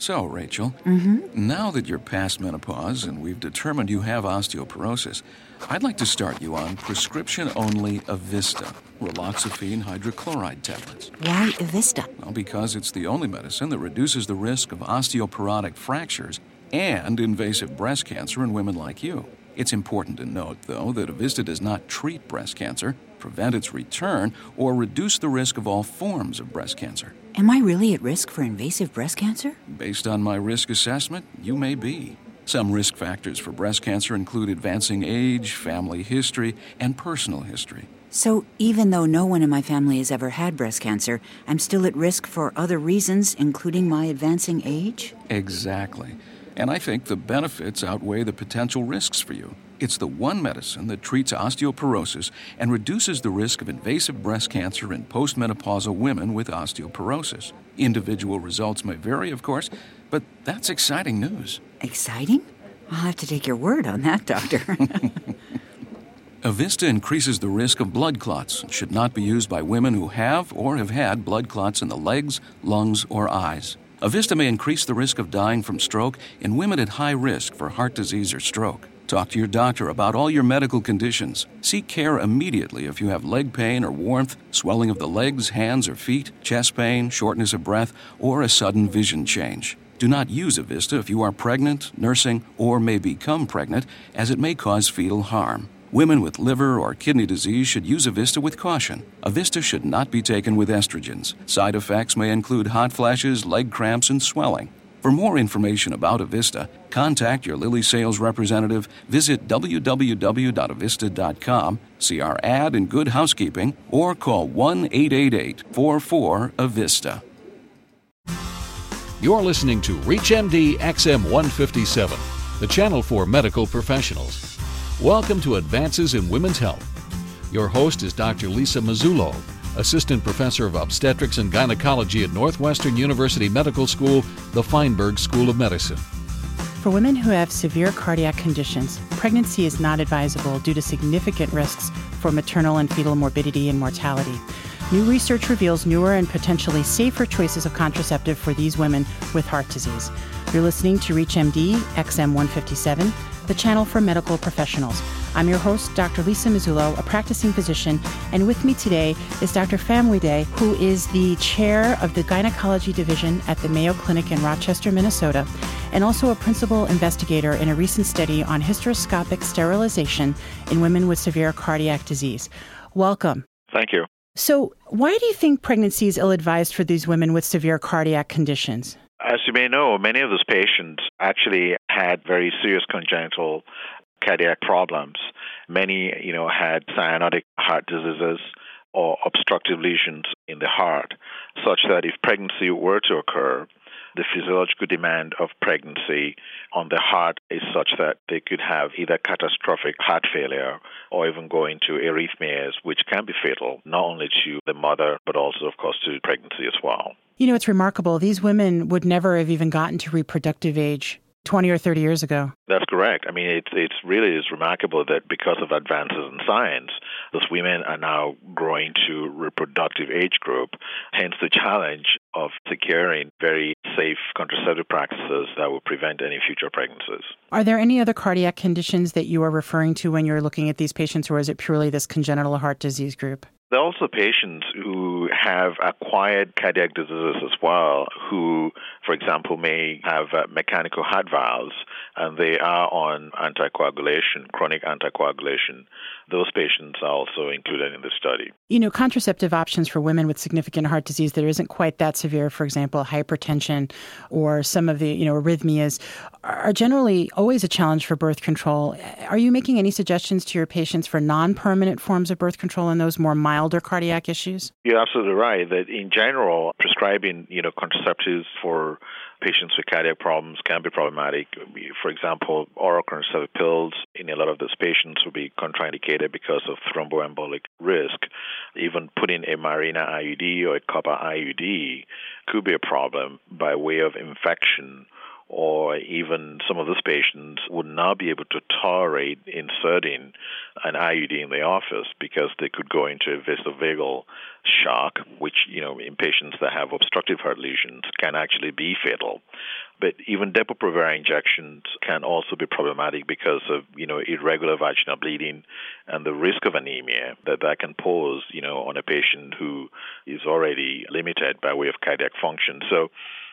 So, Rachel, mm-hmm. now that you're past menopause and we've determined you have osteoporosis, I'd like to start you on prescription only Evista, raloxifene hydrochloride tablets. Why Evista? Well, because it's the only medicine that reduces the risk of osteoporotic fractures and invasive breast cancer in women like you. It's important to note, though, that Evista does not treat breast cancer, prevent its return, or reduce the risk of all forms of breast cancer. Am I really at risk for invasive breast cancer? Based on my risk assessment, you may be. Some risk factors for breast cancer include advancing age, family history, and personal history. So, even though no one in my family has ever had breast cancer, I'm still at risk for other reasons, including my advancing age? Exactly. And I think the benefits outweigh the potential risks for you. It's the one medicine that treats osteoporosis and reduces the risk of invasive breast cancer in postmenopausal women with osteoporosis. Individual results may vary, of course, but that's exciting news. Exciting? I'll have to take your word on that, doctor. Evista increases the risk of blood clots and should not be used by women who have or have had blood clots in the legs, lungs, or eyes. Evista may increase the risk of dying from stroke in women at high risk for heart disease or stroke. Talk to your doctor about all your medical conditions. Seek care immediately if you have leg pain or warmth, swelling of the legs, hands, or feet, chest pain, shortness of breath, or a sudden vision change. Do not use Evista if you are pregnant, nursing, or may become pregnant, as it may cause fetal harm. Women with liver or kidney disease should use Evista with caution. Evista should not be taken with estrogens. Side effects may include hot flashes, leg cramps, and swelling. For more information about Evista, contact your Lilly sales representative, visit www.evista.com, see our ad in Good Housekeeping, or call 1 888 44 Evista. You're listening to ReachMD XM 157, the channel for medical professionals. Welcome to Advances in Women's Health. Your host is Dr. Lisa Mazzullo Assistant Professor of Obstetrics and Gynecology at Northwestern University Medical School, the Feinberg School of Medicine. For women who have severe cardiac conditions, pregnancy is not advisable due to significant risks for maternal and fetal morbidity and mortality. New research reveals newer and potentially safer choices of contraceptive for these women with heart disease. You're listening to ReachMD XM 157, the channel for medical professionals. I'm your host, Dr. Lisa Mazzullo, a practicing physician, and with me today is Dr. Day, who is the chair of the gynecology division at the Mayo Clinic in Rochester, Minnesota, and also a principal investigator in a recent study on hysteroscopic sterilization in women with severe cardiac disease. Welcome. Thank you. So, why do you think pregnancy is ill advised for these women with severe cardiac conditions? As you may know, many of those patients actually had very serious congenital cardiac problems. Many, you know, had cyanotic heart diseases or obstructive lesions in the heart, such that if pregnancy were to occur, the physiological demand of pregnancy on the heart is such that they could have either catastrophic heart failure or even go into arrhythmias, which can be fatal not only to the mother, but also, of course, to pregnancy as well. You know, it's remarkable. These women would never have even gotten to reproductive age 20 or 30 years ago. That's correct. I mean, it it's really is remarkable that because of advances in science, those women are now growing to reproductive age group. Hence, the challenge of securing very safe contraceptive practices that will prevent any future pregnancies. Are there any other cardiac conditions that you are referring to when you're looking at these patients, or is it purely this congenital heart disease group? There are also patients who have acquired cardiac diseases as well, who, for example, may have uh, mechanical heart valves and they are on anticoagulation, chronic anticoagulation. Those patients are also included in the study. You know, contraceptive options for women with significant heart disease that isn't quite that severe, for example, hypertension or some of the, you know, arrhythmias, are generally always a challenge for birth control. Are you making any suggestions to your patients for non permanent forms of birth control in those more milder cardiac issues? You're absolutely right that in general, prescribing, you know, contraceptives for patients with cardiac problems can be problematic. For example, oral contraceptive pills in a lot of those patients will be contraindicated because of thromboembolic risk. Even putting a Mirena IUD or a copper IUD could be a problem by way of infection or even some of those patients would not be able to tolerate inserting an IUD in the office because they could go into a vasovagal shock, which, you know, in patients that have obstructive heart lesions can actually be fatal. But even Depo-Provera injections can also be problematic because of, you know, irregular vaginal bleeding and the risk of anemia that that can pose, you know, on a patient who is already limited by way of cardiac function. So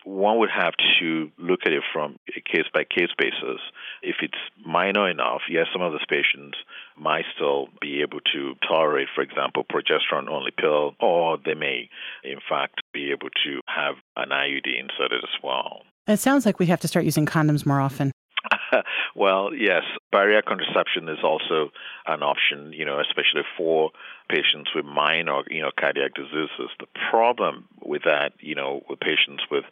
one would have to look at it from a case by case basis. If it's minor enough, yes, some of those patients might still be able to tolerate, for example, progesterone only pill, or they may, in fact, be able to have an IUD inserted as well. It sounds like we have to start using condoms more often. well, yes, barrier contraception is also an option, you know, especially for patients with minor, you know, cardiac diseases. The problem with that, you know, with patients with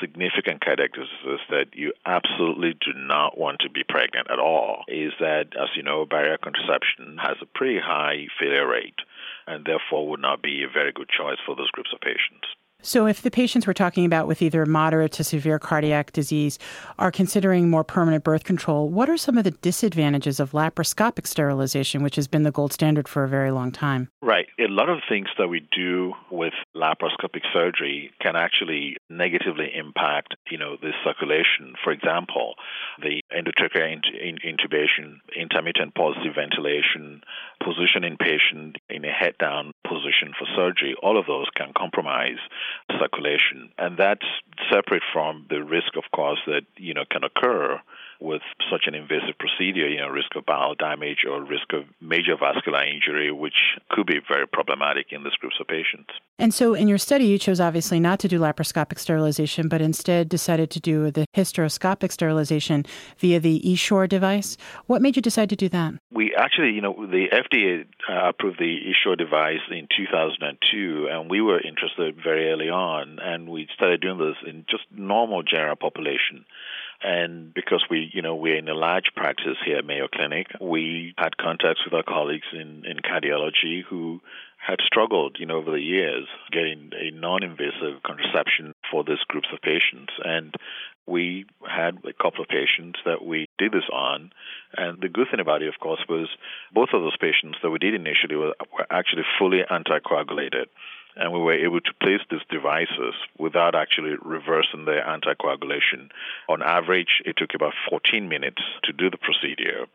significant cardiac diseases that you absolutely do not want to be pregnant at all is that, as you know, barrier contraception has a pretty high failure rate and therefore would not be a very good choice for those groups of patients. So, if the patients we're talking about with either moderate to severe cardiac disease are considering more permanent birth control, what are some of the disadvantages of laparoscopic sterilization, which has been the gold standard for a very long time? Right. A lot of things that we do with laparoscopic surgery can actually negatively impact, you know, the circulation. For example, the endotracheal intubation, intermittent positive ventilation, positioning patient in a head down position for surgery, all of those can compromise circulation. And that's separate from the risk, of course, that, you know, can occur with such an invasive procedure, you know, risk of bowel damage or risk of major vascular injury, which could be very problematic in these groups of patients. And so in your study, you chose obviously not to do laparoscopic sterilization, but instead decided to do the hysteroscopic sterilization via the Essure device. What made you decide to do that? We actually, you know, the FDA uh, approved the Essure device in 2002, and we were interested very early on, and we started doing this in just normal general population. And because we, you know, we're in a large practice here at Mayo Clinic, we had contacts with our colleagues in, in cardiology who had struggled, you know, over the years getting a non-invasive contraception for these groups of patients. And we had a couple of patients that we did this on. And the good thing about it, of course, was both of those patients that we did initially were, were actually fully anticoagulated and we were able to place these devices without actually reversing the anticoagulation. On average, it took about 14 minutes to do the procedure,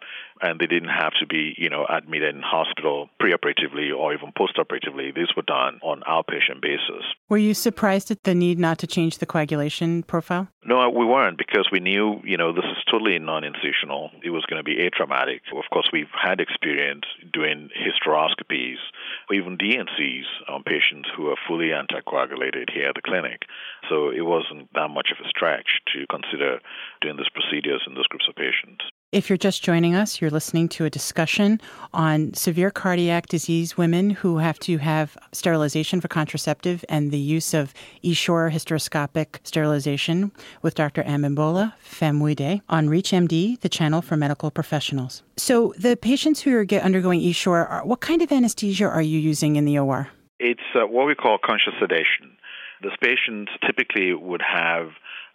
and they didn't have to be, you know, admitted in hospital preoperatively or even postoperatively. These were done on outpatient basis. Were you surprised at the need not to change the coagulation profile? No, we weren't because we knew, you know, this is totally non-incisional. It was going to be atraumatic. Of course, we've had experience doing hysteroscopies or even D&Cs on patients who are fully anticoagulated here at the clinic. So it wasn't that much of a stretch to consider doing these procedures in those groups of patients. If you're just joining us, you're listening to a discussion on severe cardiac disease women who have to have sterilization for contraceptive and the use of Essure hysteroscopic sterilization with Dr. Abimbola Famuyide on ReachMD, the channel for medical professionals. So, the patients who are undergoing Essure, what kind of anesthesia are you using in the OR? It's uh, what we call conscious sedation. These patients typically would have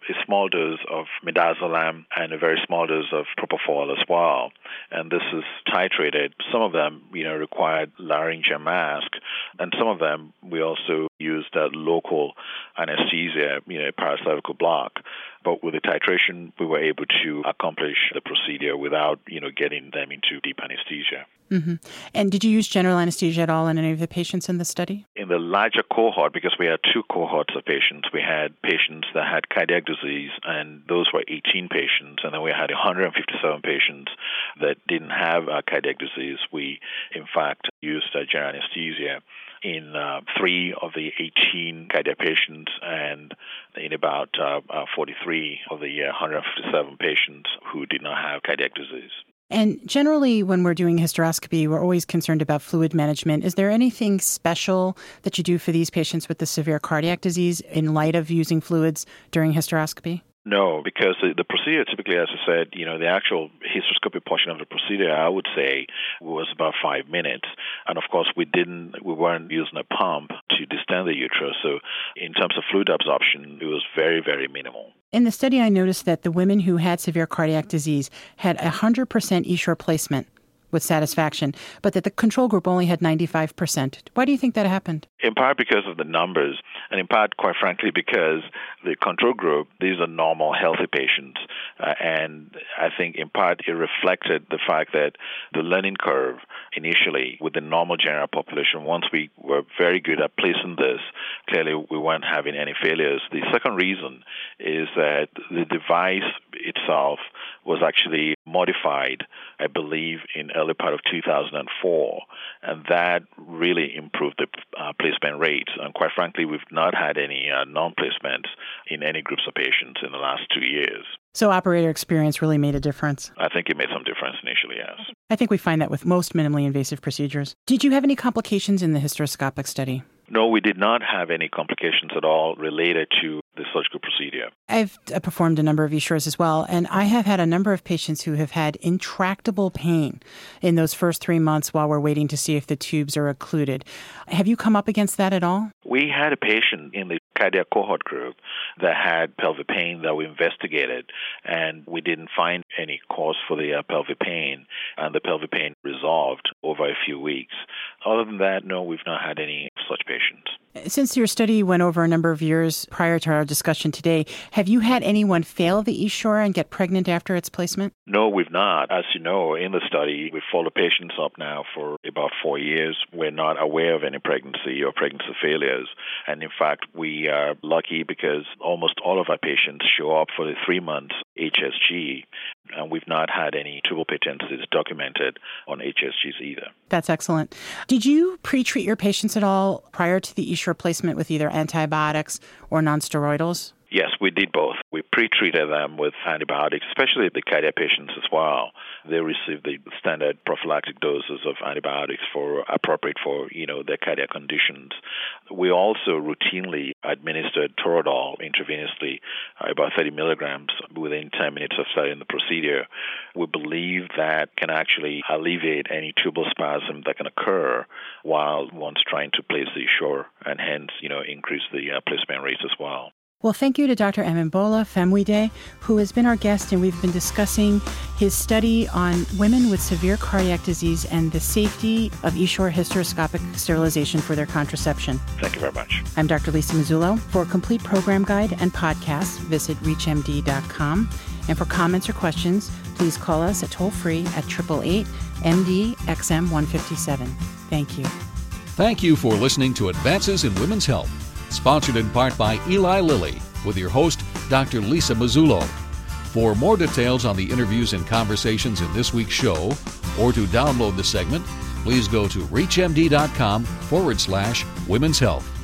a small dose of midazolam and a very small dose of propofol as well. And this is titrated. Some of them, you know, required laryngeal mask, and some of them we also used local anesthesia, you know, paracervical block. But with the titration, we were able to accomplish the procedure without, you know, getting them into deep anesthesia. Mm-hmm. And did you use general anesthesia at all in any of the patients in the study? In the larger cohort, because we had two cohorts of patients, we had patients that had cardiac disease, and those were 18 patients, and then we had 157 patients that didn't have cardiac disease. We, in fact, used general anesthesia in uh, three of the 18 cardiac patients and in about uh, uh, 43 of the 157 patients who did not have cardiac disease. And generally, when we're doing hysteroscopy, we're always concerned about fluid management. Is there anything special that you do for these patients with the severe cardiac disease in light of using fluids during hysteroscopy? No, because the, the, procedure typically, as I said, you know, the actual hysteroscopic portion of the procedure, I would say, was about five minutes. And of course, we didn't, we weren't using a pump to distend the uterus. So, in terms of fluid absorption, it was very, very minimal. In the study, I noticed that the women who had severe cardiac disease had 100% Essure placement with satisfaction, but that the control group only had 95%. Why do you think that happened? In part because of the numbers, and in part, quite frankly, because the control group, these are normal, healthy patients. Uh, and I think in part it reflected the fact that the learning curve initially with the normal general population, once we were very good at placing this, clearly we weren't having any failures. The second reason is that the device itself was actually modified, I believe, in early part of 2004, and that really improved the uh, placement rates. And quite frankly, we've not had any uh, non-placements in any groups of patients in the last two years. So, operator experience really made a difference. I think it made some difference initially, yes. I think we find that with most minimally invasive procedures. Did you have any complications in the hysteroscopic study? No, we did not have any complications at all related to the surgical procedure. I've uh, performed a number of Essures as well, and I have had a number of patients who have had intractable pain in those first three months while we're waiting to see if the tubes are occluded. Have you come up against that at all? We had a patient in the cardiac cohort group that had pelvic pain that we investigated, and we didn't find any cause for the uh, pelvic pain, and the pelvic pain resolved over a few weeks. Other than that, no, we've not had any such patients. Since your study went over a number of years prior to our discussion today, have you had anyone fail the Essure and get pregnant after its placement? No, we've not. As you know, in the study, we follow patients up now for about four years. We're not aware of any pregnancy or pregnancy failures. And in fact, we are lucky because almost all of our patients show up for the three months HSG, and we've not had any tubal patencies documented on HSGs either. That's excellent. Did you pre treat your patients at all prior to the Essure placement with either antibiotics or nonsteroidals? Yes, we did both. We pre-treated them with antibiotics, especially the cardiac patients as well. They received the standard prophylactic doses of antibiotics for appropriate for you know their cardiac conditions. We also routinely administered Toradol intravenously, uh, about 30 milligrams within 10 minutes of starting the procedure. We believe that can actually alleviate any tubal spasm that can occur while one's trying to place the Essure, and hence you know increase the uh, placement rates as well. Well, thank you to Dr. Abimbola Famuyide, who has been our guest, and we've been discussing his study on women with severe cardiac disease and the safety of Essure hysteroscopic sterilization for their contraception. Thank you very much. I'm Dr. Lisa Mazzullo. For a complete program guide and podcast, visit ReachMD.com. And for comments or questions, please call us at toll free at 888 MD XM 157. Thank you. Thank you for listening to Advances in Women's Health sponsored in part by Eli Lilly, with your host, Dr. Lisa Mazzullo. For more details on the interviews and conversations in this week's show, or to download the segment, please go to reachmd.com forward slash women's health.